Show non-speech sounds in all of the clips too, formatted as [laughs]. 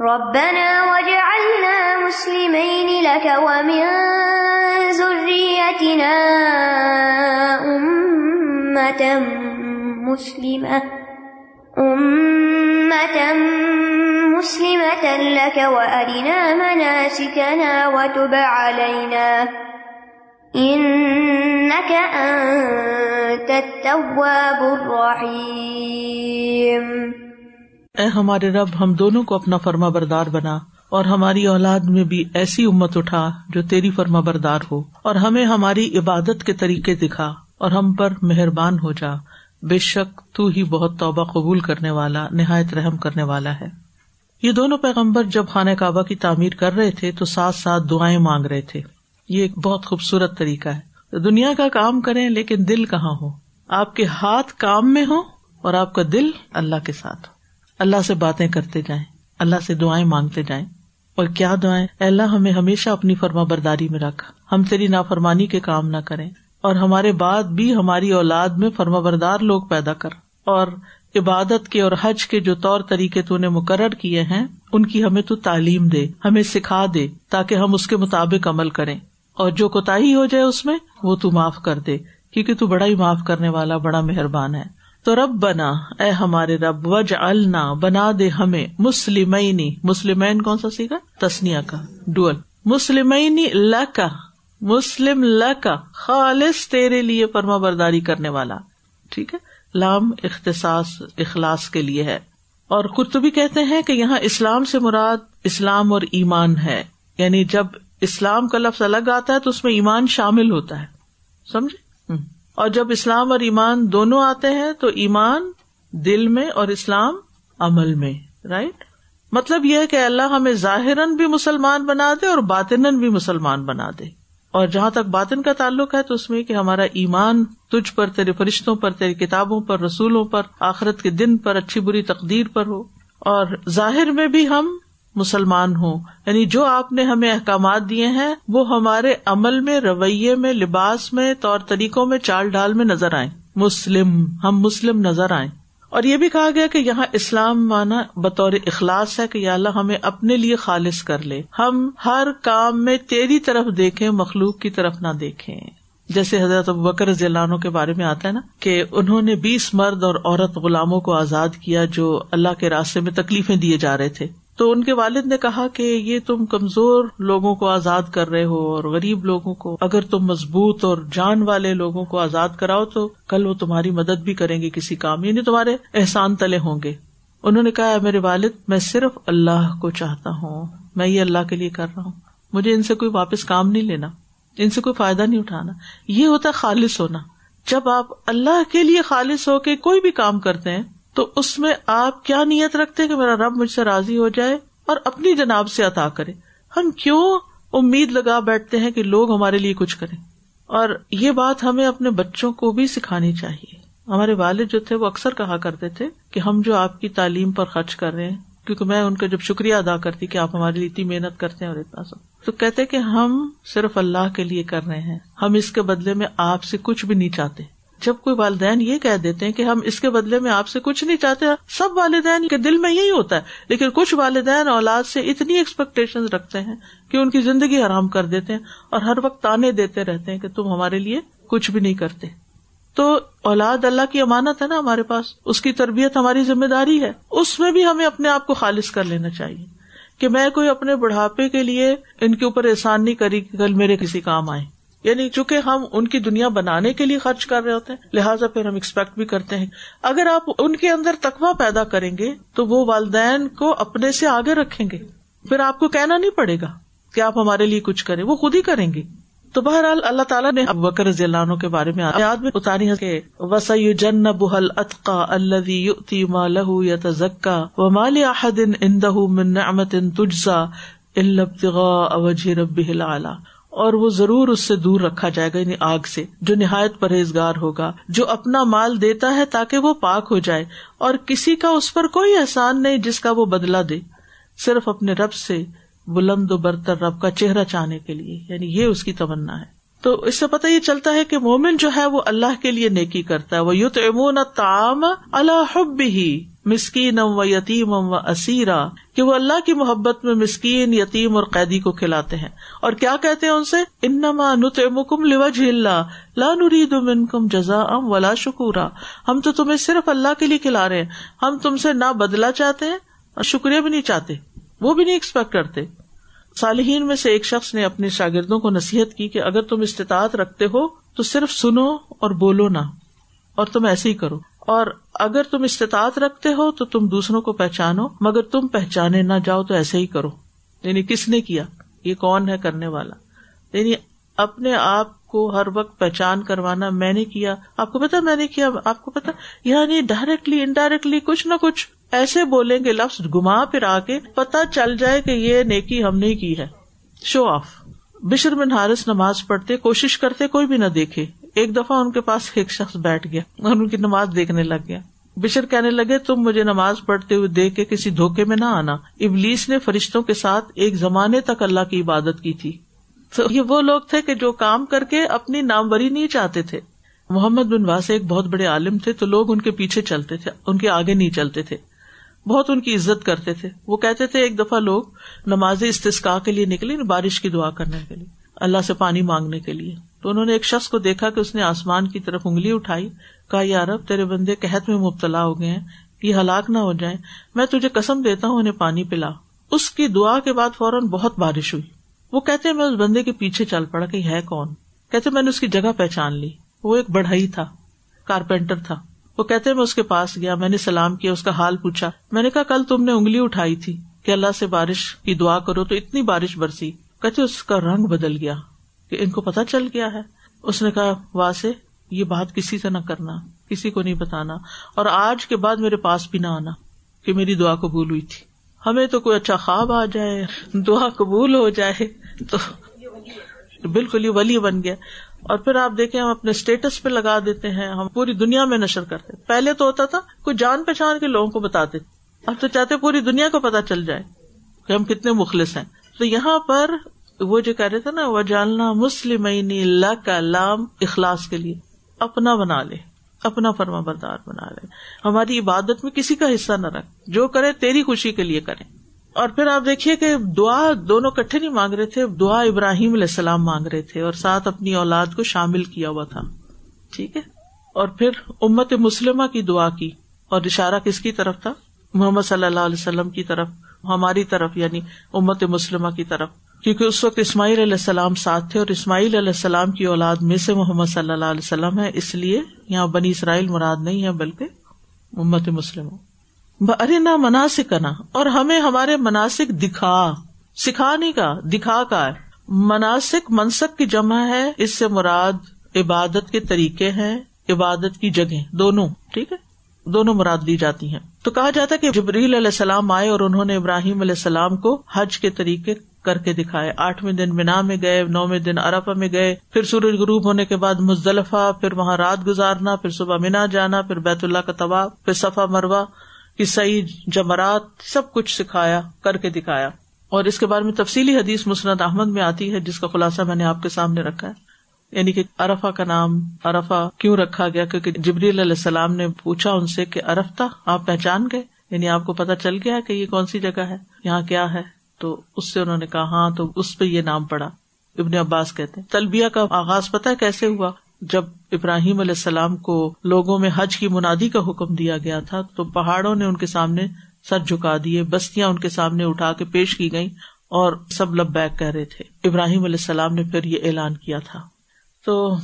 ربنا وجعلنا مسلمين لك ومن ذريتنا أمة مسلمة أمة مسلمة لك وأرنا مناسكنا وتب علينا، إنك أنت التواب الرحيم. اے ہمارے رب، ہم دونوں کو اپنا فرما بردار بنا اور ہماری اولاد میں بھی ایسی امت اٹھا جو تیری فرما بردار ہو اور ہمیں ہماری عبادت کے طریقے دکھا اور ہم پر مہربان ہو جا۔ بے شک تو ہی بہت توبہ قبول کرنے والا، نہایت رحم کرنے والا ہے۔ یہ دونوں پیغمبر جب خانہ کعبہ کی تعمیر کر رہے تھے تو ساتھ ساتھ دعائیں مانگ رہے تھے۔ یہ ایک بہت خوبصورت طریقہ ہے۔ دنیا کا کام کریں لیکن دل کہاں ہو؟ آپ کے ہاتھ کام میں ہو اور آپ کا دل اللہ کے ساتھ ہو۔ اللہ سے باتیں کرتے جائیں، اللہ سے دعائیں مانگتے جائیں۔ اور کیا دعائیں؟ اللہ، ہمیں ہمیشہ اپنی فرما برداری میں رکھ۔ ہم تیری نافرمانی کے کام نہ کریں۔ اور ہمارے بعد بھی ہماری اولاد میں فرما بردار لوگ پیدا کر۔ اور عبادت کے اور حج کے جو طور طریقے تو نے مقرر کیے ہیں، ان کی ہمیں تو تعلیم دے، ہمیں سکھا دے، تاکہ ہم اس کے مطابق عمل کریں۔ اور جو کوتا ہو جائے اس میں، وہ تو معاف کر دے، کیونکہ تو بڑا ہی معاف کرنے والا، بڑا مہربان ہے۔ تو رب بنا اے ہمارے رب وج النا بنا دے ہمیں مسلم مسلم کون سا سیکھا تسنیا کا۔ ڈوئل۔ مسلم کا مسلم کا خالص تیرے لیے فرما برداری کرنے والا۔ ٹھیک ہے؟ لام اختصاص، اخلاص کے لیے ہے۔ اور قرطبی کہتے ہیں کہ یہاں اسلام سے مراد اسلام اور ایمان ہے۔ یعنی جب اسلام کا لفظ الگ آتا ہے تو اس میں ایمان شامل ہوتا ہے۔ سمجھے؟ اور جب اسلام اور ایمان دونوں آتے ہیں تو ایمان دل میں اور اسلام عمل میں رائٹ مطلب یہ ہے کہ اللہ ہمیں ظاہر بھی مسلمان بنا دے اور باطن بھی مسلمان بنا دے۔ اور جہاں تک باطن کا تعلق ہے تو اس میں کہ ہمارا ایمان تجھ پر، تیرے فرشتوں پر، تیری کتابوں پر، رسولوں پر، آخرت کے دن پر، اچھی بری تقدیر پر ہو۔ اور ظاہر میں بھی ہم مسلمان ہوں۔ یعنی جو آپ نے ہمیں احکامات دیے ہیں، وہ ہمارے عمل میں، رویے میں، لباس میں، طور طریقوں میں چال ڈال میں نظر آئے مسلم، ہم مسلم نظر آئے اور یہ بھی کہا گیا کہ یہاں اسلام مانا بطور اخلاص ہے کہ یا اللہ ہمیں اپنے لیے خالص کر لے۔ ہم ہر کام میں تیری طرف دیکھیں، مخلوق کی طرف نہ دیکھیں۔ جیسے حضرت بکر ضلع کے بارے میں آتا ہے نا کہ انہوں نے بیس مرد اور عورت غلاموں کو آزاد کیا جو اللہ کے راستے میں تکلیفیں دیے جا رہے تھے۔ تو ان کے والد نے کہا کہ یہ تم کمزور لوگوں کو آزاد کر رہے ہو اور غریب لوگوں کو، اگر تم مضبوط اور جان والے لوگوں کو آزاد کراؤ تو کل وہ تمہاری مدد بھی کریں گے کسی کام یعنی تمہارے احسان تلے ہوں گے۔ انہوں نے کہا میرے والد، میں صرف اللہ کو چاہتا ہوں، میں یہ اللہ کے لیے کر رہا ہوں۔ مجھے ان سے کوئی واپس کام نہیں لینا، ان سے کوئی فائدہ نہیں اٹھانا۔ یہ ہوتا ہے خالص ہونا۔ جب آپ اللہ کے لیے خالص ہو کے کوئی بھی کام کرتے ہیں تو اس میں آپ کیا نیت رکھتے کہ میرا رب مجھ سے راضی ہو جائے اور اپنی جناب سے عطا کرے؟ ہم کیوں امید لگا بیٹھتے ہیں کہ لوگ ہمارے لیے کچھ کریں؟ اور یہ بات ہمیں اپنے بچوں کو بھی سکھانی چاہیے۔ ہمارے والد جو تھے وہ اکثر کہا کرتے تھے کہ ہم جو آپ کی تعلیم پر خرچ کر رہے ہیں، کیونکہ میں ان کا جب شکریہ ادا کرتی کہ آپ ہمارے لیے اتنی محنت کرتے ہیں اور اتنا سب۔ تو کہتے کہ ہم صرف اللہ کے لیے کر رہے ہیں، ہم اس کے بدلے میں آپ سے کچھ بھی نہیں چاہتے۔ جب کوئی والدین یہ کہہ دیتے ہیں کہ ہم اس کے بدلے میں آپ سے کچھ نہیں چاہتے، سب والدین کے دل میں یہی ہوتا ہے، لیکن کچھ والدین اولاد سے اتنی ایکسپیکٹیشن رکھتے ہیں کہ ان کی زندگی حرام کر دیتے ہیں اور ہر وقت تانے دیتے رہتے ہیں کہ تم ہمارے لیے کچھ بھی نہیں کرتے۔ تو اولاد اللہ کی امانت ہے نا ہمارے پاس، اس کی تربیت ہماری ذمہ داری ہے، اس میں بھی ہمیں اپنے آپ کو خالص کر لینا چاہیے کہ میں کوئی اپنے بڑھاپے کے لیے ان کے اوپر احسان نہیں کری کہ کل میرے کسی کام آئے۔ یعنی چونکہ ہم ان کی دنیا بنانے کے لیے خرچ کر رہے ہوتے ہیں، لہٰذا پھر ہم ایکسپیکٹ بھی کرتے ہیں۔ اگر آپ ان کے اندر تقوا پیدا کریں گے، تو وہ والدین کو اپنے سے آگے رکھیں گے۔ پھر آپ کو کہنا نہیں پڑے گا کہ آپ ہمارے لیے کچھ کریں، وہ خود ہی کریں گے۔ تو بہرحال اللہ تعالیٰ نے بکر ضلع کے بارے میں یاد میں اتاری ہے کہ وسع جن بحل اطقا اللہ لہو یا تزکا و مال احدن اندہ من نعمت تجزا اوجہ رب العلا اور وہ ضرور اس سے دور رکھا جائے گا یعنی آگ سے، جو نہایت پرہیزگار ہوگا، جو اپنا مال دیتا ہے تاکہ وہ پاک ہو جائے، اور کسی کا اس پر کوئی احسان نہیں جس کا وہ بدلا دے، صرف اپنے رب سے بلند و برتر رب کا چہرہ چاہنے کے لیے یعنی یہ اس کی تمنا ہے۔ تو اس سے پتہ یہ چلتا ہے کہ مومن جو ہے وہ اللہ کے لیے نیکی کرتا ہے۔ وہ یوت امون تام اللہ حب ہی مسکین و یتیم و اسیرا، کہ وہ اللہ کی محبت میں مسکین، یتیم اور قیدی کو کھلاتے ہیں۔ اور کیا کہتے ہیں ان سے؟ انما نطعمکم لوجه اللہ، لا نريد منکم جزاء ولا شکورا۔ ہم تو تمہیں صرف اللہ کے لیے کھلا رہے ہیں۔ ہم تم سے نہ بدلا چاہتے ہیں، اور شکریہ بھی نہیں چاہتے۔ وہ بھی نہیں ایکسپیکٹ کرتے۔ صالحین میں سے ایک شخص نے اپنے شاگردوں کو نصیحت کی کہ اگر تم استطاعت رکھتے ہو تو صرف سنو اور بولو نہ، اور تم ایسے ہی کرو۔ اور اگر تم استطاعت رکھتے ہو تو تم دوسروں کو پہچانو، مگر تم پہچانے نہ جاؤ تو ایسے ہی کرو۔ یعنی کس نے کیا؟ یہ کون ہے کرنے والا؟ یعنی اپنے آپ کو ہر وقت پہچان کروانا میں نے کیا۔ آپ کو پتا میں نے کیا؟ آپ کو پتا؟ یعنی ڈائریکٹلی انڈائریکٹلی کچھ نہ کچھ ایسے بولیں گے لفظ گما پھر آ کے پتا چل جائے کہ یہ نیکی ہم نے کی ہے۔ شو آف بشر بن حارث نماز پڑھتے، کوشش کرتے، کوئی بھی نہ دیکھے۔ ایک دفعہ ان کے پاس ایک شخص بیٹھ گیا اور ان کی نماز دیکھنے لگ گیا۔ بشر کہنے لگے، تم مجھے نماز پڑھتے ہوئے دیکھ کے کسی دھوکے میں نہ آنا۔ ابلیس نے فرشتوں کے ساتھ ایک زمانے تک اللہ کی عبادت کی تھی۔ تو یہ وہ لوگ تھے کہ جو کام کر کے اپنی ناموری نہیں چاہتے تھے۔ محمد بن واس ایک بہت بڑے عالم تھے تو لوگ ان کے پیچھے چلتے تھے، ان کے آگے نہیں چلتے تھے۔ بہت ان کی عزت کرتے تھے۔ وہ کہتے تھے، ایک دفعہ لوگ نماز استسکا کے لیے نکلے بارش کی دعا کرنے کے لیے، اللہ سے پانی مانگنے کے لیے۔ تو انہوں نے ایک شخص کو دیکھا کہ اس نے آسمان کی طرف انگلی اٹھائی، کہا یار اب تیرے بندے قحط میں مبتلا ہو گئے ہیں، یہ ہلاک نہ ہو جائے میں تجھے قسم دیتا ہوں، انہیں پانی پلا۔ اس کی دعا کے بعد فوراً بہت بارش ہوئی۔ وہ کہتے میں اس بندے کے پیچھے چل پڑا کہ ہے کون؟ کہتے میں نے اس کی جگہ پہچان لی۔ وہ ایک بڑھئی تھا، کارپینٹر تھا۔ وہ کہتے میں اس کے پاس گیا، میں نے سلام کیا، اس کا حال پوچھا۔ میں نے کہا، کل تم نے انگلی اٹھائی تھی کہ اللہ سے بارش کی دعا کرو، تو اتنی بارش برسی۔ کہتے اس کا رنگ بدل گیا۔ کہ ان کو پتا چل گیا ہے۔ اس نے کہا، واسے، یہ بات کسی سے نہ کرنا، کسی کو نہیں بتانا۔ اور آج کے بعد میرے پاس بھی نہ آنا کہ میری دعا قبول ہوئی تھی۔ ہمیں تو کوئی اچھا خواب آ جائے، دعا قبول ہو جائے، تو بالکل یہ ولی بن گیا۔ اور پھر آپ دیکھیں، ہم اپنے اسٹیٹس پہ لگا دیتے ہیں، ہم پوری دنیا میں نشر کرتے پہلے تو ہوتا تھا، کوئی جان پہچان کے لوگوں کو بتاتے اب تو چاہتے پوری دنیا کو پتا چل جائے کہ ہم کتنے مخلص ہیں۔ تو یہاں پر وہ جو کہہ رہے تھے نا وہ جالنا مسلم اللہ کا لام اخلاص کے لیے اپنا بنا لے، اپنا فرما بردار بنا لے۔ ہماری عبادت میں کسی کا حصہ نہ رکھ، جو کرے تیری خوشی کے لیے کرے۔ اور پھر آپ دیکھیے کہ دعا دونوں کٹھے نہیں مانگ رہے تھے، دعا ابراہیم علیہ السلام مانگ رہے تھے اور ساتھ اپنی اولاد کو شامل کیا ہوا تھا۔ ٹھیک ہے؟ اور پھر امت مسلمہ کی دعا کی۔ اور اشارہ کس کی طرف تھا؟ محمد صلی اللہ علیہ وسلم کی طرف، ہماری طرف یعنی امت مسلمہ کی طرف۔ کیونکہ اس وقت اسماعیل علیہ السلام ساتھ تھے اور اسماعیل علیہ السلام کی اولاد میں سے محمد صلی اللہ علیہ وسلم ہے اس لیے یہاں بنی اسرائیل مراد نہیں ہے بلکہ امت مسلم ارے نہ مناسب نا اور ہمیں ہمارے مناسب دکھا، سکھانے کا، دکھا کا مناسب منسک کی جمع ہے، اس سے مراد عبادت کے طریقے ہیں، عبادت کی جگہ دونوں، ٹھیک ہے؟ دونوں مراد دی جاتی ہیں۔ تو کہا جاتا ہے کہ جبریل علیہ السلام آئے اور انہوں نے ابراہیم علیہ السلام کو حج کے طریقے کر کے دکھائے۔ آٹھویں دن مینا میں گئے نویں دن ارفا میں گئے، پھر سورج غروب ہونے کے بعد مزدلفہ، پھر وہاں رات گزارنا، پھر صبح مینا جانا، پھر بیت اللہ کا طباع پھر صفا مروا کی سعید جمرات، سب کچھ سکھایا، کر کے دکھایا۔ اور اس کے بارے میں تفصیلی حدیث مسند احمد میں آتی ہے، جس کا خلاصہ میں نے آپ کے سامنے رکھا ہے۔ یعنی کہ ارفا کا نام ارفا کیوں رکھا گیا؟ کیونکہ جبریل علیہ السلام نے پوچھا ان سے کہ ارفتا آپ پہچان گئے؟ یعنی آپ کو پتا چل گیا کہ یہ کون سی جگہ ہے؟ یہاں کیا ہے؟ تو اس سے انہوں نے کہا ہاں تو اس پہ یہ نام پڑا۔ ابن عباس کہتے ہیں، تلبیہ کا آغاز پتا کیسے ہوا؟ جب ابراہیم علیہ السلام کو لوگوں میں حج کی منادی کا حکم دیا گیا تھا، تو پہاڑوں نے ان کے سامنے سر جھکا دیے، بستیاں ان کے سامنے اٹھا کے پیش کی گئی اور سب لب بیک کہہ رہے تھے۔ ابراہیم علیہ السلام نے پھر یہ اعلان کیا تھا۔ تو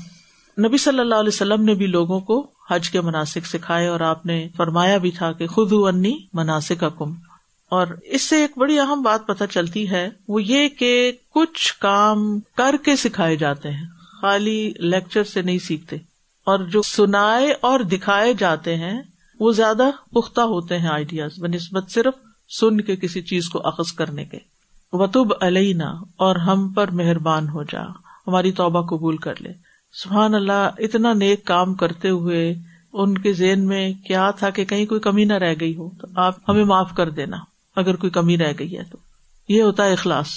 نبی صلی اللہ علیہ وسلم نے بھی لوگوں کو حج کے مناسب سکھائے اور آپ نے فرمایا بھی تھا کہ خود انی مناسب کا کم اور اس سے ایک بڑی اہم بات پتہ چلتی ہے، وہ یہ کہ کچھ کام کر کے سکھائے جاتے ہیں، خالی لیکچر سے نہیں سیکھتے۔ اور جو سنائے اور دکھائے جاتے ہیں، وہ زیادہ پختہ ہوتے ہیں آئیڈیاز بہ نسبت صرف سن کے کسی چیز کو اخذ کرنے کے۔ وطب علینا اور ہم پر مہربان ہو جا۔ ہماری توبہ قبول کر لے۔ سبحان اللہ، اتنا نیک کام کرتے ہوئے ان کے ذہن میں کیا تھا کہ کہیں کوئی کمی نہ رہ گئی ہو، تو آپ ہمیں معاف کر دینا، اگر کوئی کمی رہ گئی ہے تو۔ یہ ہوتا ہے اخلاص۔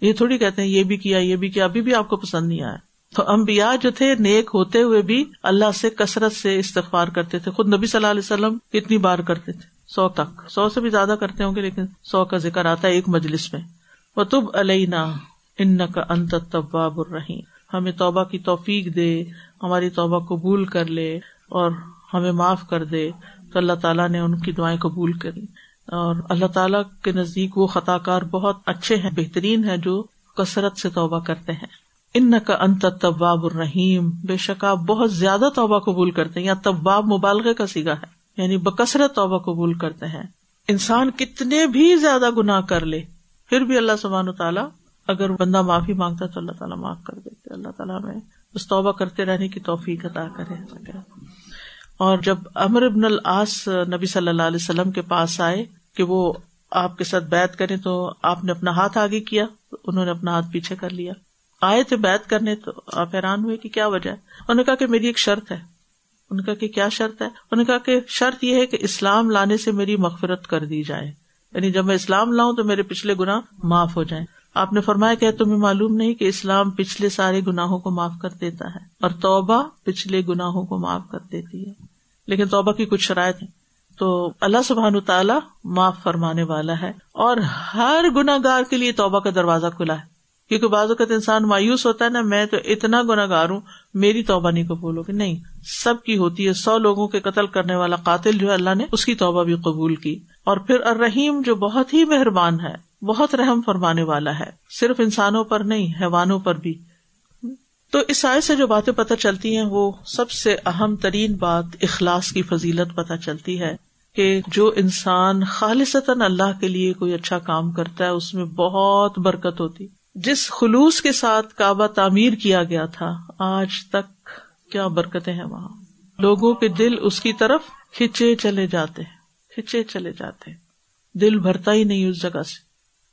یہ تھوڑی کہتے ہیں، یہ بھی کیا، یہ بھی کیا، ابھی بھی آپ کو پسند نہیں آیا۔ تو امبیا جو تھے، نیک ہوتے ہوئے بھی اللہ سے کثرت سے استغفار کرتے تھے۔ خود نبی صلی اللہ علیہ وسلم کتنی بار کرتے تھے، سو تک۔ سو سے بھی زیادہ کرتے ہوں گے، لیکن سو کا ذکر آتا ہے ایک مجلس میں۔ وہ تب علینا ان کا انت طباب الرحیم۔ ہمیں توبہ کی توفیق دے، ہماری توبہ قبول کر لے اور ہمیں معاف کر دے۔ تو اللہ تعالیٰ نے ان کی دعائیں قبول کری۔ اور اللہ تعالیٰ کے نزدیک وہ خطا کار بہت اچھے ہیں، بہترین ہے جو کثرت سے توبہ کرتے ہیں۔ ان کا انت طباب الرحیم۔ بے شک آپ بہت زیادہ توبہ قبول کرتے ہیں، یا طباب مبالغے کا سیگا ہے۔ یعنی بکثرت توبہ قبول کرتے ہیں۔ انسان کتنے بھی زیادہ گناہ کر لے، پھر بھی اللہ سبحان و تعالیٰ اگر بندہ معافی مانگتا تو اللہ تعالیٰ معاف کر دیتے اللہ تعالیٰ میں اس توبہ کرتے رہنے کی توفیق عطا کرے۔ اور جب امر ابن العاص نبی صلی اللہ علیہ وسلم کے پاس آئے کہ وہ آپ کے ساتھ بیت کرے تو آپ نے اپنا ہاتھ آگے کیا، انہوں نے اپنا ہاتھ پیچھے کر لیا۔ آئے تھے بیت کرنے تو آپ حیران ہوئے کہ کیا وجہ ہے۔ انہوں نے کہا کہ میری ایک شرط ہے۔ ان کا کہ کیا شرط ہے؟ انہوں نے کہا کہ شرط یہ ہے کہ اسلام لانے سے میری مغفرت کر دی جائے۔ یعنی جب میں اسلام لاؤں تو میرے پچھلے گنا معاف ہو جائیں۔ آپ نے فرمایا کہ تمہیں معلوم نہیں کہ اسلام پچھلے سارے گناہوں کو معاف کر دیتا ہے اور توبہ پچھلے گناہوں کو معاف کر دیتی ہے۔ لیکن توبہ کی کچھ شرائط ہے تو اللہ سبحان تعالیٰ معاف فرمانے والا ہے اور ہر گناہ گار کے لیے توبہ کا دروازہ کھلا ہے۔ کیونکہ بعض اوقات انسان مایوس ہوتا ہے نا، میں تو اتنا گناہ گار ہوں، میری توبہ نہیں قبول ہوگی۔ نہیں، سب کی ہوتی ہے۔ سو لوگوں کے قتل کرنے والا قاتل جو ہے، اللہ نے اس کی توبہ بھی قبول کی۔ اور پھر الرحیم جو بہت ہی مہربان ہے بہت رحم فرمانے والا ہے۔ صرف انسانوں پر نہیں، حیوانوں پر بھی۔ تو اس آئے سے جو باتیں پتہ چلتی ہیں، وہ سب سے اہم ترین بات اخلاص کی فضیلت پتہ چلتی ہے کہ جو انسان خالصتاً اللہ کے لیے کوئی اچھا کام کرتا ہے، اس میں بہت برکت ہوتی۔ جس خلوص کے ساتھ کعبہ تعمیر کیا گیا تھا، آج تک کیا برکتیں ہیں وہاں۔ لوگوں کے دل اس کی طرف کھچے چلے جاتے ہیں، کھچے چلے جاتے ہیں۔ دل بھرتا ہی نہیں اس جگہ سے۔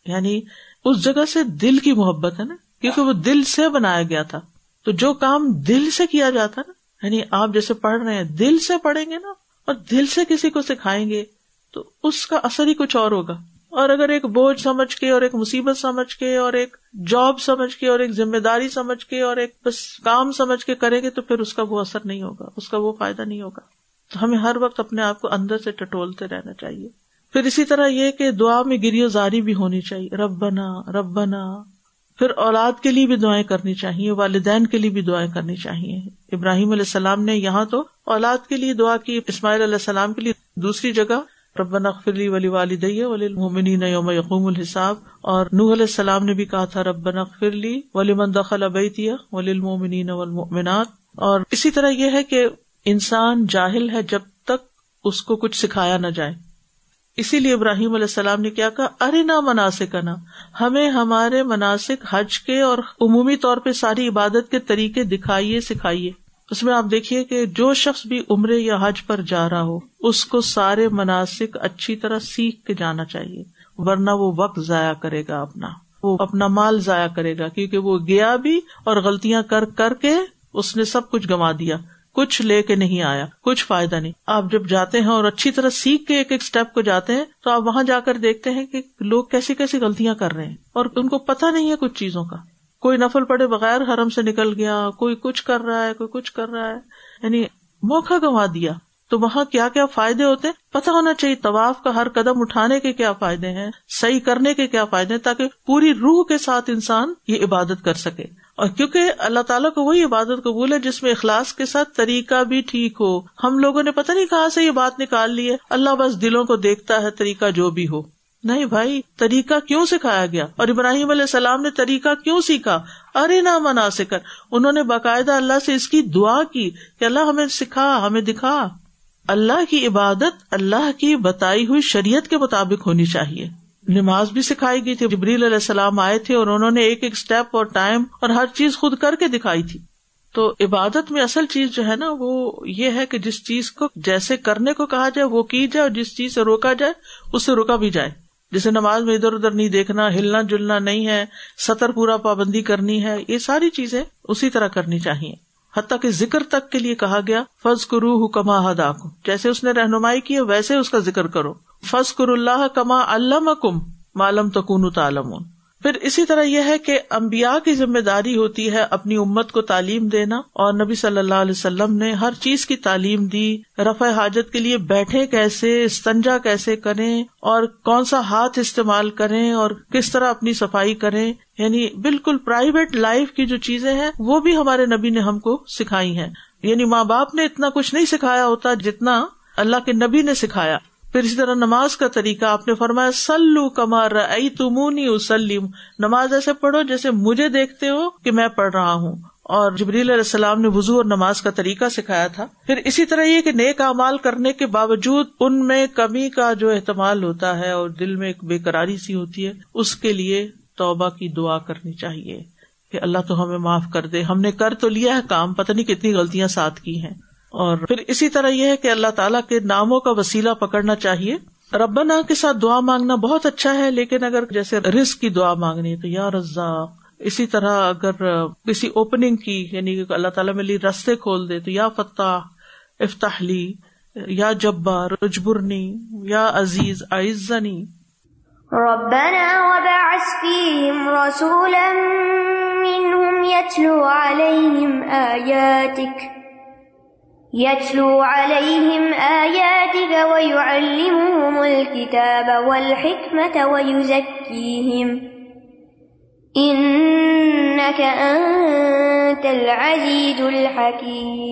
یعنی اس جگہ سے دل کی محبت ہے نا؟ کیونکہ وہ دل سے بنایا گیا تھا۔ تو جو کام دل سے کیا جاتا نا؟ یعنی آپ جیسے پڑھ رہے ہیں، دل سے پڑھیں گے نا اور دل سے کسی کو سکھائیں گے، تو اس کا اثر ہی کچھ اور ہوگا۔ اور اگر ایک بوجھ سمجھ کے اور ایک مصیبت سمجھ کے اور ایک جاب سمجھ کے اور ایک ذمہ داری سمجھ کے اور ایک بس کام سمجھ کے کریں گے، تو پھر اس کا وہ اثر نہیں ہوگا، اس کا وہ فائدہ نہیں ہوگا۔ تو ہمیں ہر وقت اپنے آپ کو اندر سے ٹٹولتے رہنا چاہیے۔ پھر اسی طرح یہ کہ دعا میں گری زاری بھی ہونی چاہیے۔ رب بنا رب بنا پھر اولاد کے لیے بھی دعائیں کرنی چاہیے، والدین کے لیے بھی دعائیں کرنی چاہیے۔ ابراہیم علیہ السلام نے یہاں تو اولاد کے لیے دعا کی، اسماعیل علیہ السلام کے لیے دوسری جگہ۔ ربن اخلی ولی والد ولی یوم یقوم الحساب۔ اور نوح علیہ السلام نے بھی کہا تھا ربن اخلی ولی دخل ابیتیا ولی المومنین والمؤمنات۔ اور اسی طرح یہ ہے کہ انسان جاہل ہے جب تک اس کو کچھ سکھایا نہ جائے۔ اسی لیے ابراہیم علیہ السلام نے کیا کہا، ارے نہ مناسب نا ہمیں ہمارے مناسب حج کے اور عمومی طور پہ ساری عبادت کے طریقے دکھائیے، سکھائیے۔ اس میں آپ دیکھیے کہ جو شخص بھی عمرے یا حج پر جا رہا ہو، اس کو سارے مناسب اچھی طرح سیکھ کے جانا چاہیے، ورنہ وہ وقت ضائع کرے گا اپنا۔ وہ اپنا مال ضائع کرے گا، کیونکہ وہ گیا بھی اور غلطیاں کر کر کے اس نے سب کچھ گنوا دیا۔ کچھ لے کے نہیں آیا، کچھ فائدہ نہیں۔ آپ جب جاتے ہیں اور اچھی طرح سیکھ کے ایک ایک اسٹیپ کو جاتے ہیں، تو آپ وہاں جا کر دیکھتے ہیں کہ لوگ کیسی کیسی غلطیاں کر رہے ہیں۔ اور ان کو پتا نہیں ہے کچھ چیزوں کا۔ کوئی نفل پڑے بغیر حرم سے نکل گیا، کوئی کچھ کر رہا ہے، کوئی کچھ کر رہا ہے۔ یعنی موقع گنوا دیا۔ تو وہاں کیا کیا فائدے ہوتے؟ پتا ہونا چاہیے طواف کا ہر قدم اٹھانے کے کیا فائدے ہیں، صحیح کرنے کے کیا فائدے ہیں، تاکہ پوری روح کے ساتھ انسان یہ عبادت کر سکے۔ اور کیونکہ اللہ تعالیٰ کو وہی عبادت قبول ہے جس میں اخلاص کے ساتھ طریقہ بھی ٹھیک ہو۔ ہم لوگوں نے پتہ نہیں کہاں سے یہ بات نکال لی ہے۔ اللہ بس دلوں کو دیکھتا ہے طریقہ جو بھی ہو۔ نہیں بھائی، طریقہ کیوں سکھایا گیا؟ اور ابراہیم علیہ السلام نے طریقہ کیوں سیکھا؟ ارے نہ منا کر انہوں نے باقاعدہ اللہ سے اس کی دعا کی کہ اللہ ہمیں سکھا، ہمیں دکھا۔ اللہ کی عبادت اللہ کی بتائی ہوئی شریعت کے مطابق ہونی چاہیے۔ نماز بھی سکھائی گئی تھی، جبریل علیہ السلام آئے تھے اور انہوں نے ایک ایک اسٹیپ اور ٹائم اور ہر چیز خود کر کے دکھائی تھی۔ تو عبادت میں اصل چیز جو ہے نا، وہ یہ ہے کہ جس چیز کو جیسے کرنے کو کہا جائے، وہ کی جائے اور جس چیز سے روکا جائے، اس سے روکا بھی جائے۔ جیسے نماز میں ادھر ادھر نہیں دیکھنا، ہلنا جلنا نہیں ہے، سطر پورا پابندی کرنی ہے، یہ ساری چیزیں اسی طرح کرنی چاہیے۔ حتیٰ کہ ذکر تک کے لیے کہا گیا فض کرو حکما ہدا جیسے اس نے رہنمائی کی ویسے اس کا ذکر کرو۔ فض کر اللہ کما اللہ کم معلوم تکون تعلم پھر اسی طرح یہ ہے کہ امبیا کی ذمہ داری ہوتی ہے اپنی امت کو تعلیم دینا اور نبی صلی اللہ علیہ وسلم نے ہر چیز کی تعلیم دی، رفع حاجت کے لیے بیٹھے کیسے، استنجا کیسے کریں اور کون سا ہاتھ استعمال کریں اور کس طرح اپنی صفائی کریں۔ یعنی بالکل پرائیویٹ لائف کی جو چیزیں ہیں، وہ بھی ہمارے نبی نے ہم کو سکھائی ہیں۔ یعنی ماں باپ نے اتنا کچھ نہیں سکھایا ہوتا جتنا اللہ کے نبی نے سکھایا۔ پھر اسی طرح نماز کا طریقہ آپ نے فرمایا سلو کمار تمونی اسلیم نماز ایسے پڑھو جیسے مجھے دیکھتے ہو کہ میں پڑھ رہا ہوں۔ اور جبریل علیہ السلام نے وزو اور نماز کا طریقہ سکھایا تھا۔ پھر اسی طرح یہ کہ نیک اعمال کرنے کے باوجود ان میں کمی کا جو احتمال ہوتا ہے اور دل میں ایک بے قراری سی ہوتی ہے، اس کے لیے توبہ کی دعا کرنی چاہیے کہ اللہ تو ہمیں معاف کر دے۔ ہم نے کر تو لیا ہے کام، پتہ نہیں کتنی غلطیاں ساتھ کی ہیں۔ اور پھر اسی طرح یہ ہے کہ اللہ تعالیٰ کے ناموں کا وسیلہ پکڑنا چاہیے۔ ربنا کے ساتھ دعا مانگنا بہت اچھا ہے، لیکن اگر جیسے رسک کی دعا مانگنی تو یا رزا اسی طرح اگر کسی اوپننگ کی یعنی اللہ تعالیٰ میں لی رستے کھول دے تو یا فتح افتاحلی یا جبا رجبرنی یا عزیز آئزنی ربنا وبعث فيهم رسولا منهم يتلو عليهم آياتك يتلو عليهم آياتك ويعلمهم الكتاب والحكمة ويزكيهم إنك أنت العزيز الحكيم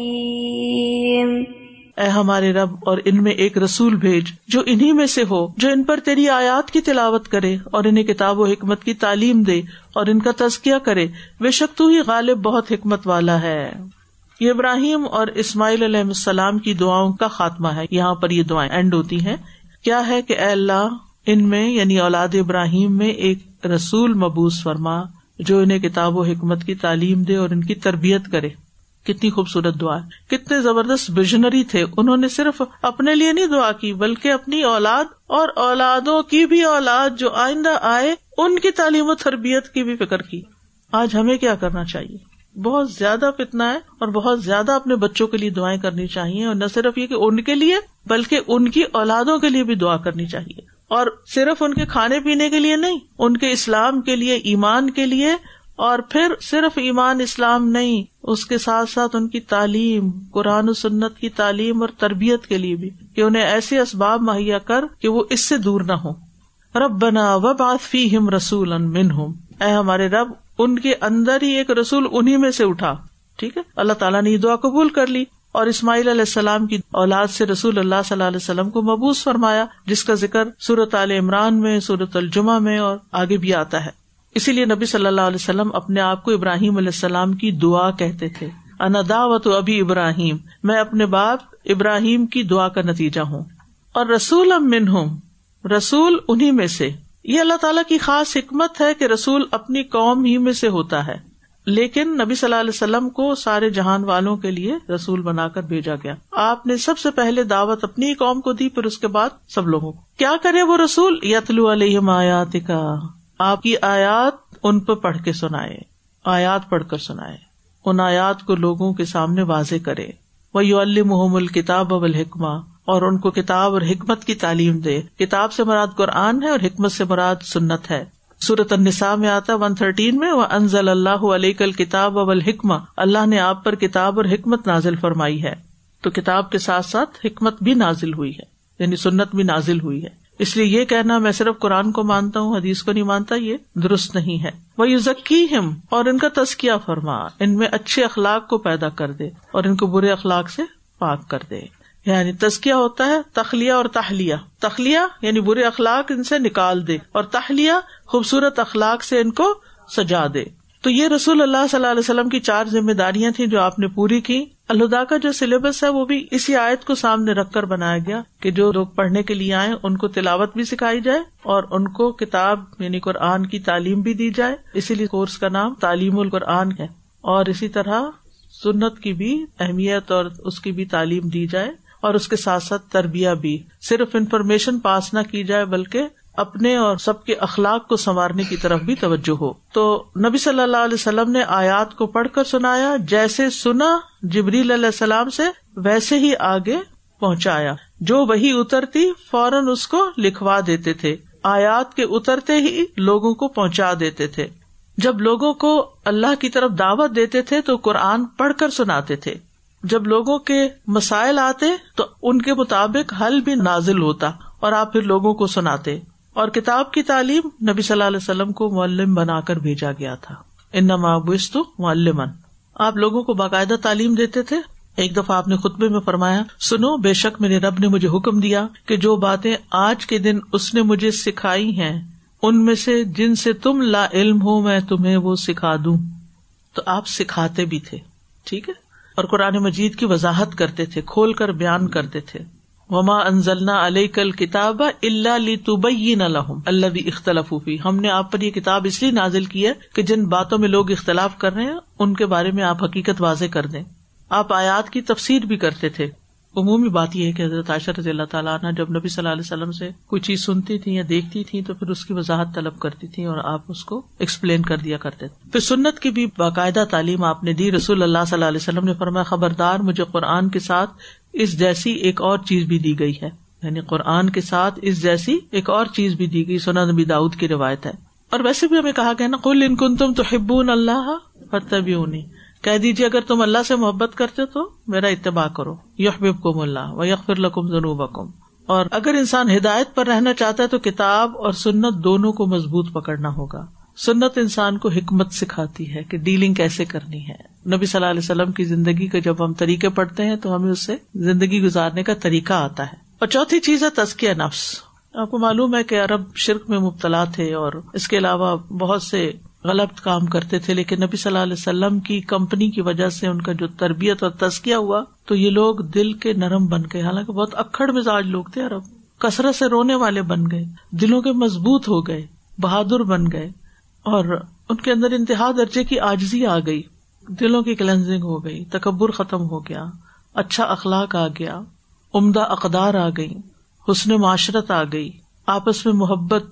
اے ہمارے رب، اور ان میں ایک رسول بھیج، جو انہیں میں سے ہو، جو ان پر تیری آیات کی تلاوت کرے، اور انہیں کتاب و حکمت کی تعلیم دے، اور ان کا تزکیہ کرے۔ بے شک تو ہی غالب بہت حکمت والا ہے۔ یہ ابراہیم اور اسماعیل علیہ السلام کی دعاؤں کا خاتمہ ہے۔ یہاں پر یہ دعائیں اینڈ ہوتی ہیں۔ کیا ہے کہ اے اللہ، ان میں یعنی اولاد ابراہیم میں ایک رسول مبوس فرما، جو انہیں کتاب و حکمت کی تعلیم دے اور ان کی تربیت کرے۔ کتنی خوبصورت دعا کتنے زبردست ویژنری تھے۔ انہوں نے صرف اپنے لیے نہیں دعا کی، بلکہ اپنی اولاد اور اولادوں کی بھی اولاد جو آئندہ آئے، ان کی تعلیم و تربیت کی بھی فکر کی۔ آج ہمیں کیا کرنا چاہیے؟ بہت زیادہ فتنا ہے اور بہت زیادہ اپنے بچوں کے لیے دعائیں کرنی چاہیے اور نہ صرف یہ کہ ان کے لیے بلکہ ان کی اولادوں کے لیے بھی دعا کرنی چاہیے اور صرف ان کے کھانے پینے کے لیے نہیں، ان کے اسلام کے لیے، ایمان کے لیے اور پھر صرف ایمان اسلام نہیں، اس کے ساتھ ساتھ ان کی تعلیم، قرآن و سنت کی تعلیم اور تربیت کے لیے بھی کہ انہیں ایسے اسباب مہیا کر کہ وہ اس سے دور نہ ہو رب بنا و بات فی ہم رسول من ہوں اے ہمارے رب ان کے اندر ہی ایک رسول انہیں میں سے اٹھا۔ ٹھیک ہے؟ اللہ تعالیٰ نے یہ دعا قبول کر لی۔ اور اسماعیل علیہ السلام کی اولاد سے رسول اللہ صلی اللہ علیہ وسلم کو مبوس فرمایا، جس کا ذکر صورت عال عمران میں صورت الجمہ میں اور آگے بھی آتا ہے۔ اسی لیے نبی صلی اللہ علیہ وسلم اپنے آپ کو ابراہیم علیہ السلام کی دعا کہتے تھے۔ انداوت ابھی ابراہیم، میں اپنے باپ ابراہیم کی دعا کا نتیجہ ہوں۔ اور رسول ام ہوں رسول انہیں میں سے۔ یہ اللہ تعالیٰ کی خاص حکمت ہے کہ رسول اپنی قوم ہی میں سے ہوتا ہے۔ لیکن نبی صلی اللہ علیہ وسلم کو سارے جہان والوں کے لیے رسول بنا کر بھیجا گیا۔ آپ نے سب سے پہلے دعوت اپنی قوم کو دی، پھر اس کے بعد سب لوگوں کو۔ کیا کرے وہ رسول؟ یتلو علیہ آیات کا آپ کی آیات ان پہ پڑھ کے سنائے، آیات پڑھ کر سنائے۔ ان آیات کو لوگوں کے سامنے واضح کرے۔ وہ یو المحم الکتاب اب الحکمہ اور ان کو کتاب اور حکمت کی تعلیم دے۔ کتاب سے مراد قرآن ہے اور حکمت سے مراد سنت ہے۔ سورت النساء میں آتا ون تھرٹین میں وہ انزل اللہ علیہ کل کتاب اب الحکمہ اللہ نے آپ پر کتاب اور حکمت نازل فرمائی ہے۔ تو کتاب کے ساتھ ساتھ حکمت بھی نازل ہوئی ہے۔ یعنی سنت بھی نازل ہوئی ہے۔ اس لیے یہ کہنا میں صرف قرآن کو مانتا ہوں، حدیث کو نہیں مانتا، یہ درست نہیں ہے۔ وہ یو ذکی ہم اور ان کا تزکیہ فرما۔ ان میں اچھے اخلاق کو پیدا کر دے اور ان کو برے اخلاق سے پاک کر دے۔ یعنی تزکیہ ہوتا ہے تخلیہ اور تہلیہ تخلیہ یعنی برے اخلاق ان سے نکال دے اور تہلیہ خوبصورت اخلاق سے ان کو سجا دے۔ تو یہ رسول اللہ صلی اللہ علیہ وسلم کی چار ذمہ داریاں تھیں جو آپ نے پوری کی۔ اللہ کا جو سلیبس ہے وہ بھی اسی آیت کو سامنے رکھ کر بنایا گیا کہ جو لوگ پڑھنے کے لیے آئے ان کو تلاوت بھی سکھائی جائے اور ان کو کتاب یعنی قرآن کی تعلیم بھی دی جائے۔ اسی لیے کورس کا نام تعلیم القرآن ہے اور اسی طرح سنت کی بھی اہمیت اور اس کی بھی تعلیم دی جائے۔ اور اس کے ساتھ ساتھ تربیہ بھی۔ صرف انفارمیشن پاس نہ کی جائے، بلکہ اپنے اور سب کے اخلاق کو سنوارنے کی طرف بھی توجہ ہو۔ تو نبی صلی اللہ علیہ وسلم نے آیات کو پڑھ کر سنایا، جیسے سنا جبریل علیہ السلام سے، ویسے ہی آگے پہنچایا۔ جو وہی اترتی، فوراً اس کو لکھوا دیتے تھے۔ آیات کے اترتے ہی لوگوں کو پہنچا دیتے تھے۔ جب لوگوں کو اللہ کی طرف دعوت دیتے تھے، تو قرآن پڑھ کر سناتے تھے۔ جب لوگوں کے مسائل آتے تو ان کے مطابق حل بھی نازل ہوتا اور آپ پھر لوگوں کو سناتے اور کتاب کی تعلیم نبی صلی اللہ علیہ وسلم کو معلم بنا کر بھیجا گیا تھا۔ ان نمابست معلمن آپ لوگوں کو باقاعدہ تعلیم دیتے تھے۔ ایک دفعہ آپ نے خطبے میں فرمایا، سنو، بے شک میرے رب نے مجھے حکم دیا کہ جو باتیں آج کے دن اس نے مجھے سکھائی ہیں، ان میں سے جن سے تم لا علم ہو، میں تمہیں وہ سکھا دوں۔ تو آپ سکھاتے بھی تھے۔ ٹھیک ہے؟ اور قرآن مجید کی وضاحت کرتے تھے، کھول کر بیان کرتے تھے۔ وما انزلنا علیہ کل کتاب اللہ لی تبین لہم اللہ بھی اختلاف ہم نے آپ پر یہ کتاب اس لیے نازل کی ہے کہ جن باتوں میں لوگ اختلاف کر رہے ہیں، ان کے بارے میں آپ حقیقت واضح کر دیں۔ آپ آیات کی تفسیر بھی کرتے تھے۔ عمومی بات یہ ہے کہ حضرت عائشہ رضی اللہ تعالیٰ عنہ جب نبی صلی اللہ علیہ وسلم سے کوئی چیز سنتی تھی یا دیکھتی تھی تو پھر اس کی وضاحت طلب کرتی تھی اور آپ اس کو ایکسپلین کر دیا کرتے تھے۔ پھر سنت کی بھی باقاعدہ تعلیم آپ نے دی۔ رسول اللہ صلی اللہ علیہ وسلم نے فرمایا، خبردار مجھے قرآن کے ساتھ اس جیسی ایک اور چیز بھی دی گئی ہے۔ یعنی قرآن کے ساتھ اس جیسی ایک اور چیز بھی دی گئی۔ سنا نبی داؤد کی روایت ہے۔ اور ویسے بھی ہمیں کہا گیا نا کل ان کن تم تو ہبون اللہ فتبیونی کہہ دیجیے اگر تم اللہ سے محبت کرتے تو میرا اتباع کرو۔ یحبب کم اللہ و یکفر لکم جنوب اور اگر انسان ہدایت پر رہنا چاہتا ہے تو کتاب اور سنت دونوں کو مضبوط پکڑنا ہوگا۔ سنت انسان کو حکمت سکھاتی ہے کہ ڈیلنگ کیسے کرنی ہے۔ نبی صلی اللہ علیہ وسلم کی زندگی کے جب ہم طریقے پڑھتے ہیں تو ہمیں اس سے زندگی گزارنے کا طریقہ آتا ہے۔ اور چوتھی چیز ہے تزکیہ نفس۔ آپ کو معلوم ہے کہ عرب شرک میں مبتلا تھے اور اس کے علاوہ بہت سے غلط کام کرتے تھے، لیکن نبی صلی اللہ علیہ وسلم کی کمپنی کی وجہ سے ان کا جو تربیت اور تسکیہ ہوا، تو یہ لوگ دل کے نرم بن گئے۔ حالانکہ بہت اکڑ مزاج لوگ تھے ارب کثرت سے رونے والے بن گئے۔ دلوں کے مضبوط ہو گئے، بہادر بن گئے۔ اور ان کے اندر انتہا درجے کی آجزی آ گئی۔ دلوں کی کلینزنگ ہو گئی، تکبر ختم ہو گیا۔ اچھا اخلاق آ گیا۔ عمدہ اقدار آ گئی۔ حسن معاشرت آ گئی۔ آپس میں محبت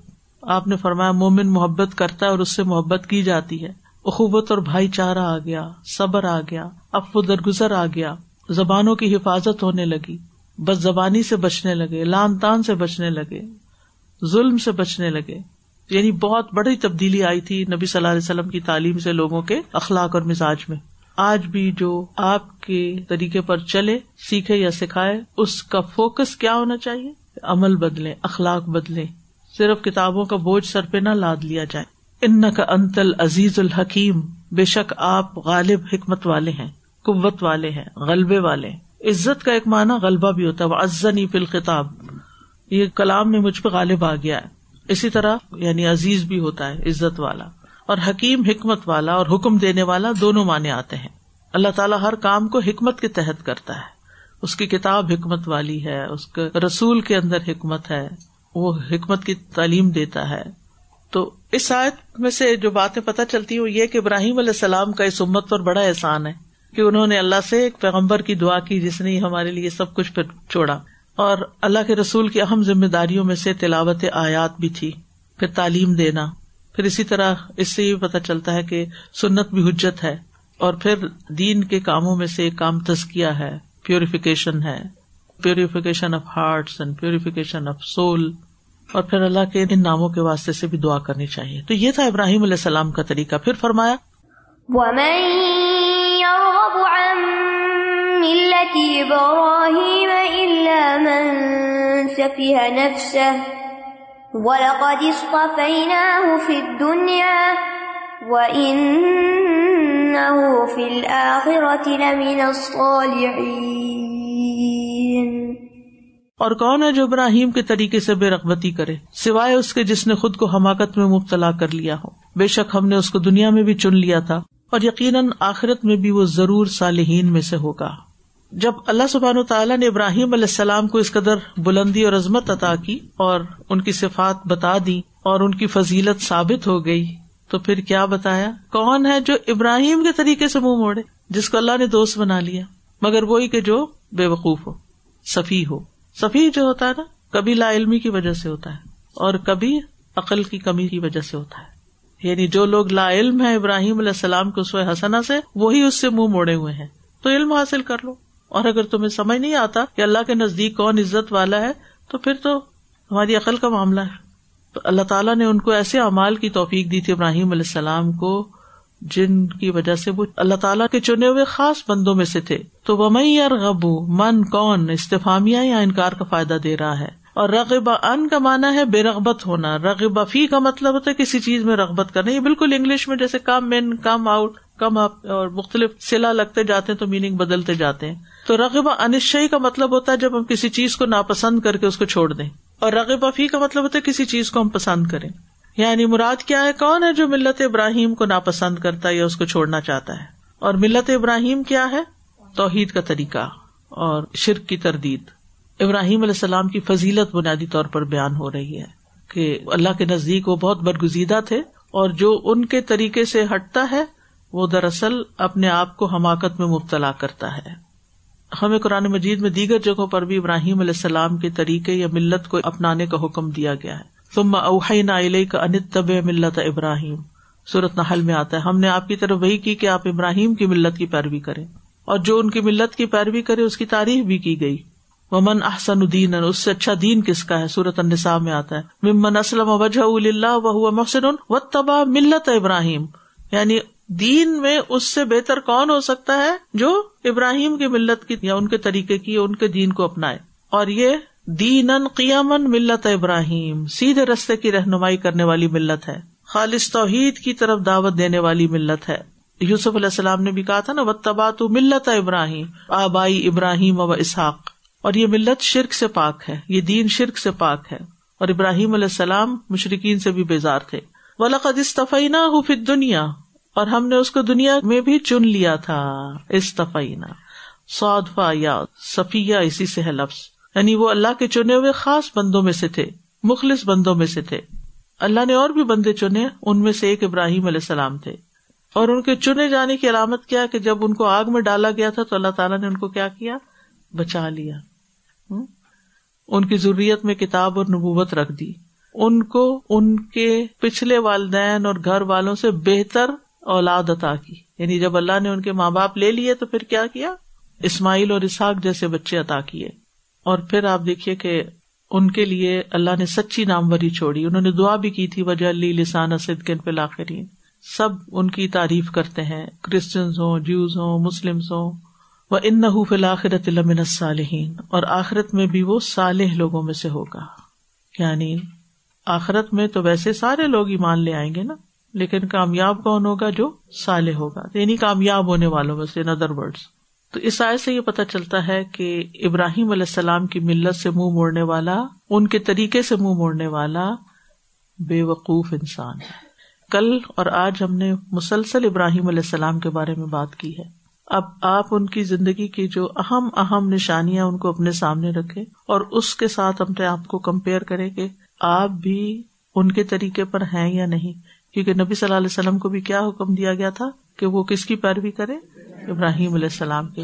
آپ نے فرمایا مومن محبت کرتا ہے اور اس سے محبت کی جاتی ہے۔ اخوبت اور بھائی چارہ آ گیا، صبر آ گیا افو درگزر آ گیا۔ زبانوں کی حفاظت ہونے لگی، بس زبانی سے بچنے لگے لان تان سے بچنے لگے، ظلم سے بچنے لگے۔ یعنی بہت بڑی تبدیلی آئی تھی نبی صلی اللہ علیہ وسلم کی تعلیم سے لوگوں کے اخلاق اور مزاج میں۔ آج بھی جو آپ کے طریقے پر چلے، سیکھے یا سکھائے، اس کا فوکس کیا ہونا چاہیے؟ عمل بدلے اخلاق بدلے صرف کتابوں کا بوجھ سر پہ نہ لاد لیا جائے۔ ان کا انتل عزیز الحکیم، بے شک آپ غالب حکمت والے ہیں، قوت والے ہیں، غلبے والے عزت کا ایک معنی غلبہ بھی ہوتا ہے۔ ازنی فل خطاب یہ کلام میں مجھ پہ غالب آ گیا ہے۔ اسی طرح یعنی عزیز بھی ہوتا ہے، عزت والا۔ اور حکیم حکمت والا اور حکم دینے والا دونوں معنی آتے ہیں۔ اللہ تعالیٰ ہر کام کو حکمت کے تحت کرتا ہے۔ اس کی کتاب حکمت والی ہے، اس کے رسول کے اندر حکمت ہے۔ وہ حکمت کی تعلیم دیتا ہے۔ تو اس آیت میں سے جو باتیں پتہ چلتی وہ یہ کہ ابراہیم علیہ السلام کا اس امت پر بڑا احسان ہے کہ انہوں نے اللہ سے ایک پیغمبر کی دعا کی جس نے ہمارے لیے سب کچھ پھر چھوڑا۔ اور اللہ کے رسول کی اہم ذمہ داریوں میں سے تلاوت آیات بھی تھی۔ پھر تعلیم دینا۔ پھر اسی طرح اس سے یہ پتا چلتا ہے کہ سنت بھی حجت ہے۔ اور پھر دین کے کاموں میں سے ایک کام تزکیا ہے پیوریفیکیشن ہے۔ Purification of hearts and purification of soul اور پھر اللہ کے ان ناموں کے واسطے سے بھی دعا کرنی چاہیے۔ تو یہ تھا ابراہیم علیہ السلام کا طریقہ۔ پھر فرمایا وَلَقَدِ اصْطَفَيْنَاهُ فِي الدُّنْيَا، وَإِنَّهُ فِي الْآخِرَةِ لَمِنَ الصَّالِحِينَ۔ اور کون ہے جو ابراہیم کے طریقے سے بے رغبتی کرے؟ سوائے اس کے جس نے خود کو حماقت میں مبتلا کر لیا ہو۔ بے شک ہم نے اس کو دنیا میں بھی چن لیا تھا اور یقیناً آخرت میں بھی وہ ضرور صالحین میں سے ہوگا۔ جب اللہ سبحان و تعالیٰ نے ابراہیم علیہ السلام کو اس قدر بلندی اور عظمت عطا کی اور ان کی صفات بتا دی اور ان کی فضیلت ثابت ہو گئی، تو پھر کیا بتایا؟ کون ہے جو ابراہیم کے طریقے سے منہ موڑے، جس کو اللہ نے دوست بنا لیا، مگر وہی کہ جو بے وقوف ہو، صفی ہو۔ سفی جو ہوتا ہے نا، کبھی لا علمی کی وجہ سے ہوتا ہے، اور کبھی عقل کی کمی کی وجہ سے ہوتا ہے۔ یعنی جو لوگ لا علم ہے ابراہیم علیہ السلام کو سو حسنا سے، وہی اس سے منہ موڑے ہوئے ہیں۔ تو علم حاصل کر لو۔ اور اگر تمہیں سمجھ نہیں آتا کہ اللہ کے نزدیک کون عزت والا ہے، تو پھر تو ہماری عقل کا معاملہ ہے۔ تو اللہ تعالیٰ نے ان کو ایسے اعمال کی توفیق دی تھی ابراہیم علیہ السلام کو جن کی وجہ سے وہ اللہ تعالیٰ کے چنے ہوئے خاص بندوں میں سے تھے۔ تو وہ مئی اور غبو من کون؟ استفامیہ یا انکار کا فائدہ دے رہا ہے۔ اور رغبہ ان کا مانا ہے بے رغبت ہونا۔ رغبہ فی کا مطلب ہوتا ہے کسی چیز میں رغبت کرنا۔ یہ بالکل انگلش میں جیسے کم ان، کم آؤٹ، کم اپ اور مختلف سلا لگتے جاتے ہیں تو میننگ بدلتے جاتے ہیں۔ تو رغبہ انشئی کا مطلب ہوتا ہے جب ہم کسی چیز کو ناپسند کر کے اس کو چھوڑ دیں۔ اور رغبہ فی کا مطلب ہوتا ہے کسی چیز کو ہم پسند کریں۔ یعنی مراد کیا ہے؟ کون ہے جو ملت ابراہیم کو ناپسند کرتا ہے یا اس کو چھوڑنا چاہتا ہے؟ اور ملت ابراہیم کیا ہے؟ توحید کا طریقہ اور شرک کی تردید۔ ابراہیم علیہ السلام کی فضیلت بنیادی طور پر بیان ہو رہی ہے کہ اللہ کے نزدیک وہ بہت برگزیدہ تھے اور جو ان کے طریقے سے ہٹتا ہے، وہ دراصل اپنے آپ کو حماقت میں مبتلا کرتا ہے۔ ہمیں قرآن مجید میں دیگر جگہوں پر بھی ابراہیم علیہ السلام کے طریقے یا ملت کو اپنانے کا حکم دیا گیا ہے۔ تم اوہینا کا انت طب ملت ابراہیم۔ صورت نحل میں آتا ہے، ہم نے آپ کی طرف وہی کی کہ آپ ابراہیم کی ملت کی پیروی کریں۔ اور جو ان کی ملت کی پیروی کرے، اس کی تعریف بھی کی گئی۔ ومن احسن الدین اس سے اچھا دین کس کا ہے؟ سورت النساء میں آتا ہے۔ ممن اسلم وجہ و محسن و تبا ملت ابراہیم۔ یعنی دین میں اس سے بہتر کون ہو سکتا ہے جو ابراہیم کی ملت کی یا ان کے طریقے کی ان کے دین کو اپنائے؟ اور یہ دین قیامن ملت ابراہیم، سیدھے رستے کی رہنمائی کرنے والی ملت ہے۔ خالص توحید کی طرف دعوت دینے والی ملت ہے۔ یوسف علیہ السلام نے بھی کہا تھا نا و تو ملت ابراہیم، آبائی ابراہیم و اسحاق۔ اور یہ ملت شرک سے پاک ہے، یہ دین شرک سے پاک ہے۔ اور ابراہیم علیہ السلام مشرقین سے بھی بیزار تھے۔ ولاقد استفینا فی دنیا اور ہم نے اس کو دنیا میں بھی چن لیا تھا۔ استفینا سعودفا یا صفیہ، اسی سے ہے لفظ۔ یعنی وہ اللہ کے چنے ہوئے خاص بندوں میں سے تھے، مخلص بندوں میں سے تھے۔ اللہ نے اور بھی بندے چنے، ان میں سے ایک ابراہیم علیہ السلام تھے۔ اور ان کے چنے جانے کی علامت کیا کہ جب ان کو آگ میں ڈالا گیا تھا تو اللہ تعالیٰ نے ان کو کیا کیا؟ بچا لیا۔ ان کی ضروریت میں کتاب اور نبوت رکھ دی۔ ان کو ان کے پچھلے والدین اور گھر والوں سے بہتر اولاد عطا کی۔ یعنی جب اللہ نے ان کے ماں باپ لے لیے تو پھر کیا کیا؟ اسماعیل اور اسحاق جیسے بچے عطا کیے۔ اور پھر آپ دیکھیے کہ ان کے لیے اللہ نے سچی ناموری چھوڑی، انہوں نے دعا بھی کی تھی، وجہ علی لسان صدقن پہ لاخرین سب ان کی تعریف کرتے ہیں کرسچنس ہوں جوز ہوں مسلم ہوں۔ وہ ان نہ فلاخرت المن صالحین اور آخرت میں بھی وہ صالح لوگوں میں سے ہوگا۔ یعنی آخرت میں تو ویسے سارے لوگ ایمان لے آئیں گے نا، لیکن کامیاب کون ہوگا جو صالح ہوگا؟ یعنی کامیاب ہونے والوں میں سے ان ادر ورڈ تو اس آئے سے یہ پتا چلتا ہے کہ ابراہیم علیہ السلام کی ملت سے منہ موڑنے والا، ان کے طریقے سے منہ موڑنے والا بے وقوف انسان ہے۔ کل اور آج ہم نے مسلسل ابراہیم علیہ السلام کے بارے میں بات کی ہے۔ اب آپ ان کی زندگی کی جو اہم اہم نشانیاں ان کو اپنے سامنے رکھے اور اس کے ساتھ اپنے آپ کو کمپیئر کرے کہ آپ بھی ان کے طریقے پر ہیں یا نہیں۔ کیونکہ نبی صلی اللہ علیہ وسلم کو بھی کیا حکم دیا گیا تھا کہ وہ کس کی پیروی کرے؟ ابراہیم علیہ السلام کے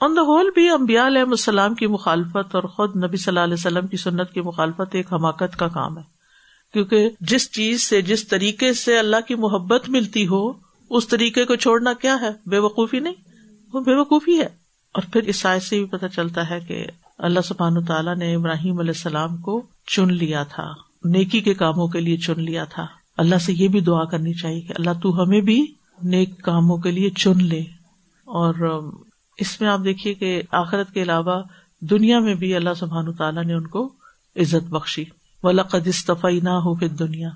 آن دا ہول بھی امبیا علیہ السلام کی مخالفت اور خود نبی صلی اللہ علیہ وسلم کی سنت کی مخالفت ایک حماقت کا کام ہے۔ کیونکہ جس چیز سے، جس طریقے سے اللہ کی محبت ملتی ہو، اس طریقے کو چھوڑنا کیا ہے؟ بے وقوفی نہیں، وہ بے وقوفی ہے۔ اور پھر اس سائز سے بھی پتا چلتا ہے کہ اللہ سبحان تعالیٰ نے ابراہیم علیہ السلام کو چن لیا تھا، نیکی کے کاموں کے لیے چن لیا تھا۔ اللہ سے یہ بھی دعا کرنی چاہیے کہ اللہ تو ہمیں بھی نیک کاموں کے لیے چن لے۔ اور اس میں آپ دیکھیے کہ آخرت کے علاوہ دنیا میں بھی اللہ سبحان تعالیٰ نے ان کو عزت بخشی۔ ولاقدی نہ ہو پھر دنیا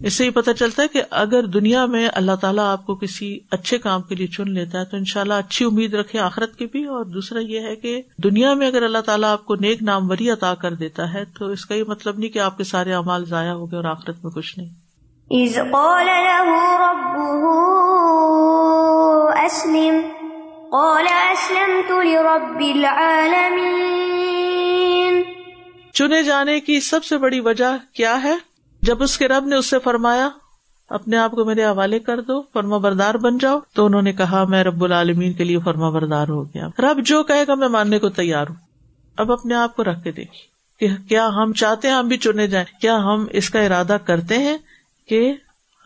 اس سے یہ پتا چلتا ہے کہ اگر دنیا میں اللہ تعالیٰ آپ کو کسی اچھے کام کے لیے چن لیتا ہے تو ان شاء اللہ اچھی امید رکھے آخرت کی بھی۔ اور دوسرا یہ ہے کہ دنیا میں اگر اللہ تعالیٰ آپ کو نیک نام وری عطا کر دیتا ہے تو اس کا یہ مطلب نہیں کہ آپ کے سارے اعمال ضائع ہو گئے اور آخرت میں کچھ نہیں۔ قال له ربه قال لرب چنے جانے کی سب سے بڑی وجہ کیا ہے؟ جب اس کے رب نے اس سے فرمایا، اپنے آپ کو میرے حوالے کر دو، فرما بردار بن جاؤ، تو انہوں نے کہا، میں رب العالمین کے لیے فرما بردار ہو گیا۔ رب جو کہے گا، میں ماننے کو تیار ہوں۔ اب اپنے آپ کو رکھ کے دیکھی کہ کیا ہم چاہتے ہیں ہم بھی چنے جائیں، کیا ہم اس کا ارادہ کرتے ہیں؟ کہ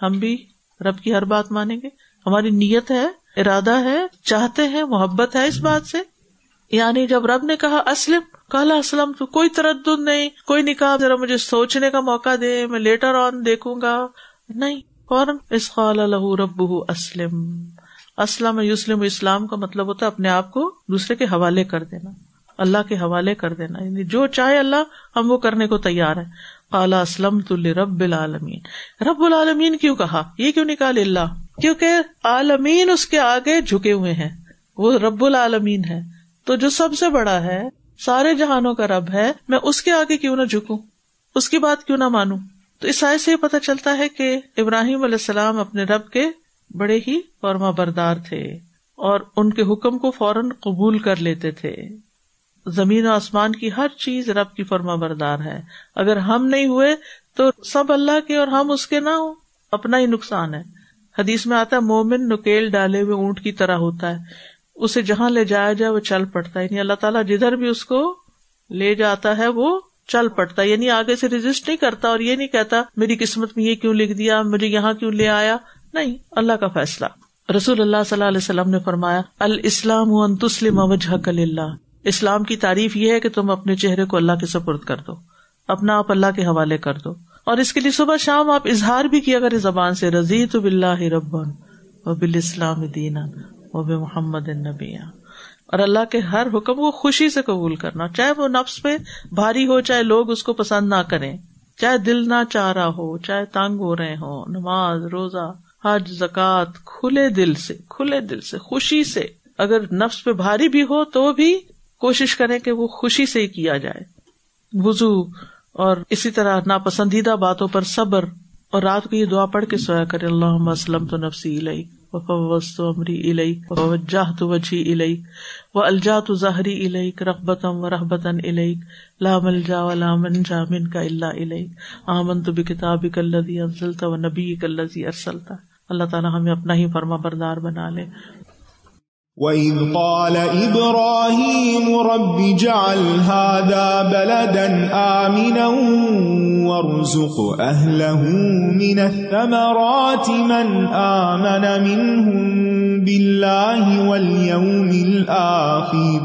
ہم بھی رب کی ہر بات مانیں گے۔ ہماری نیت ہے، ارادہ ہے، چاہتے ہیں، محبت ہے اس بات سے۔ یعنی جب رب نے کہا اسلم کالا اسلم تو کوئی تردد نہیں، کوئی نکاح، ذرا مجھے سوچنے کا موقع دے، میں لیٹر آن دیکھوں گا۔ نہیں، فوراً اس قال رب اسلم۔ اسلم یوسلم اسلام کا مطلب ہوتا ہے اپنے آپ کو دوسرے کے حوالے کر دینا۔ اللہ کے حوالے کر دینا یعنی جو چاہے اللہ، ہم وہ کرنے کو تیار ہے کالا اسلم تو رب العالمین۔ رب العالمین کیوں کہا؟ یہ کیوں نکال اللہ؟ کیونکہ عالمین اس کے آگے جھکے ہوئے ہیں۔ وہ رب العالمین ہے۔ تو جو سب سے بڑا ہے، سارے جہانوں کا رب ہے، میں اس کے آگے کیوں نہ جھکوں؟ اس کی بات کیوں نہ مانوں؟ تو اس آئے سے یہ پتا چلتا ہے کہ ابراہیم علیہ السلام اپنے رب کے بڑے ہی فرما بردار تھے اور ان کے حکم کو فوراً قبول کر لیتے تھے۔ زمین و آسمان کی ہر چیز رب کی فرما بردار ہے۔ اگر ہم نہیں ہوئے تو سب اللہ کے اور ہم اس کے نہ ہو اپنا ہی نقصان ہے۔ حدیث میں آتا ہے، مومن نکیل ڈالے ہوئے اونٹ کی طرح ہوتا ہے۔ اسے جہاں لے جایا جائے وہ چل پڑتا ہے۔ یعنی اللہ تعالیٰ جدھر بھی اس کو لے جاتا ہے وہ چل پڑتا ہے۔ یعنی آگے سے رجسٹ نہیں کرتا اور یہ نہیں کہتا، میری قسمت میں یہ کیوں لکھ دیا، مجھے یہاں کیوں لے آیا؟ نہیں، اللہ کا فیصلہ۔ رسول اللہ صلی اللہ علیہ وسلم نے فرمایا، الاسلام تسلم وجہ کل اللہ اسلام کی تعریف یہ ہے کہ تم اپنے چہرے کو اللہ کے سپرد کر دو، اپنا آپ اللہ کے حوالے کر دو۔ اور اس کے لیے صبح شام آپ اظہار بھی کیا کرے زبان سے رضی تو بلّہ ربن و بال اسلام دینا و بے محمد نبیا اور اللہ کے ہر حکم کو خوشی سے قبول کرنا، چاہے وہ نفس پہ بھاری ہو، چاہے لوگ اس کو پسند نہ کریں۔ چاہے دل نہ چاہ رہا ہو، چاہے تانگ ہو رہے ہوں، نماز، روزہ، حج زکات کھلے دل سے، کھلے دل سے، خوشی سے۔ اگر نفس پہ بھاری بھی ہو تو بھی کوشش کریں کہ وہ خوشی سے ہی کیا جائے۔ وزو اور اسی طرح ناپسندیدہ باتوں پر صبر اور رات کو یہ دعا پڑھ کے سویا کرے اللہ وسلم تو نفسی علئی وفوست امری علئی وجہ تو وجہ علئی و الجا تو ظاہری علئی رقبتم و رحبتن علئی لام الجا و لام جا کا اللہ علئی آمن تو بکتاب کلزی انسلتا و نبی کلزی ارسلتا اللہ تعالیٰ ہمیں اپنا ہی فرما بردار بنا لے۔ وَإِذْ قَالَ إِبْرَاهِيمُ رَبِّ جَعَلْ هَذَا بَلَدًا آمِنًا وَارْزُقْ أَهْلَهُ مِنَ الثَّمَرَاتِ مَنْ آمَنَ مِنْهُمْ بِاللَّهِ وَالْيَوْمِ الْآخِرِ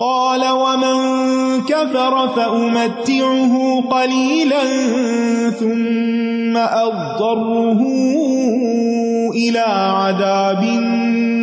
قال ومن كفر فأمتعه قليلا ثم أضره إلى عذاب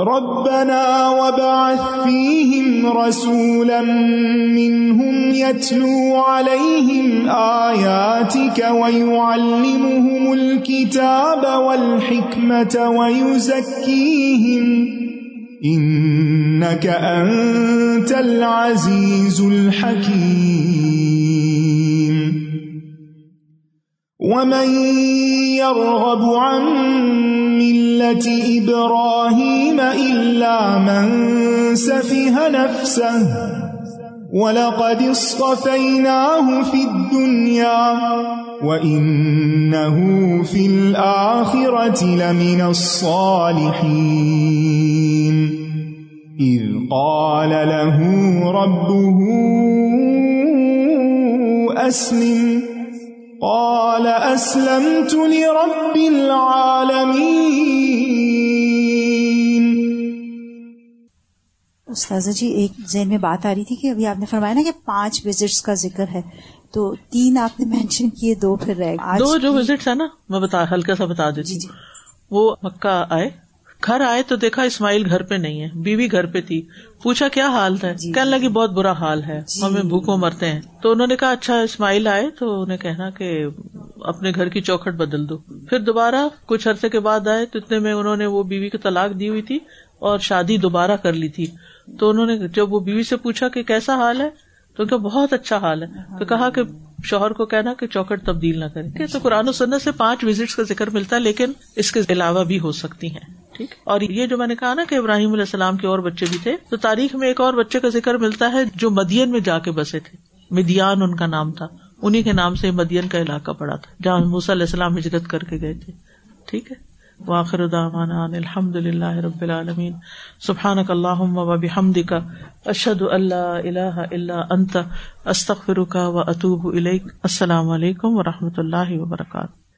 ربنا وبعث فيهم رسولا منهم يتلو عليهم آياتك ويعلمهم الكتاب والحكمة ويزكيهم إنك أنت العزيز الحكيم. ومن يرغب عن ملة إبراهيم إلا من سفه نفسه ولقد اصطفيناه في الدنيا وإنه في الآخرة لمن الصالحين. إذ قال له ربه أسلم. قال اسلمت لرب العالمین استاذہ جی ایک ذہن میں بات آ رہی تھی کہ ابھی آپ نے فرمایا نا کہ پانچ وزٹس کا ذکر ہے تو تین آپ نے [laughs] مینشن کیے دو پھر رہ دو جو وزٹ ہے نا میں بتا ہلکا سا بتا دیتی جی جی۔ وہ مکہ آئے گھر آئے تو دیکھا اسماعیل گھر پہ نہیں ہے بیوی گھر پہ تھی۔ پوچھا کیا حال ہے؟ جی۔ کہنے لگی بہت برا حال ہے۔ ہمیں بھوکوں مرتے ہیں۔ تو انہوں نے کہا اچھا اسماعیل آئے تو انہیں کہنا کہ اپنے گھر کی چوکھٹ بدل دو۔ پھر دوبارہ کچھ عرصے کے بعد آئے تو اتنے میں انہوں نے وہ بیوی کو طلاق دی ہوئی تھی اور شادی دوبارہ کر لی تھی۔ تو انہوں نے جب وہ بیوی سے پوچھا کہ کیسا حال ہے؟ تو ان کا بہت اچھا حال ہے تو کہا کہ شوہر کو کہنا کہ چوکٹ تبدیل نہ کرے تو قرآن و سنت سے پانچ وزٹس کا ذکر ملتا ہے، لیکن اس کے علاوہ بھی ہو سکتی ہیں، ٹھیک؟ اور یہ جو میں نے کہا نا کہ ابراہیم علیہ السلام کے اور بچے بھی تھے، تو تاریخ میں ایک اور بچے کا ذکر ملتا ہے جو مدین میں جا کے بسے تھے۔ مدیان ان کا نام تھا۔ انہیں کے نام سے مدین کا علاقہ پڑا تھا، جہاں موسی علیہ السلام ہجرت کر کے گئے تھے، ٹھیک ہے؟ واخر دعوانا ان الحمد للہ رب العالمین. سبحانک اللہم و بحمدک، اشہد ان لا الہ الا انت، استغفرک و اتوب الیک. السلام علیکم و رحمۃ اللہ وبرکاتہ.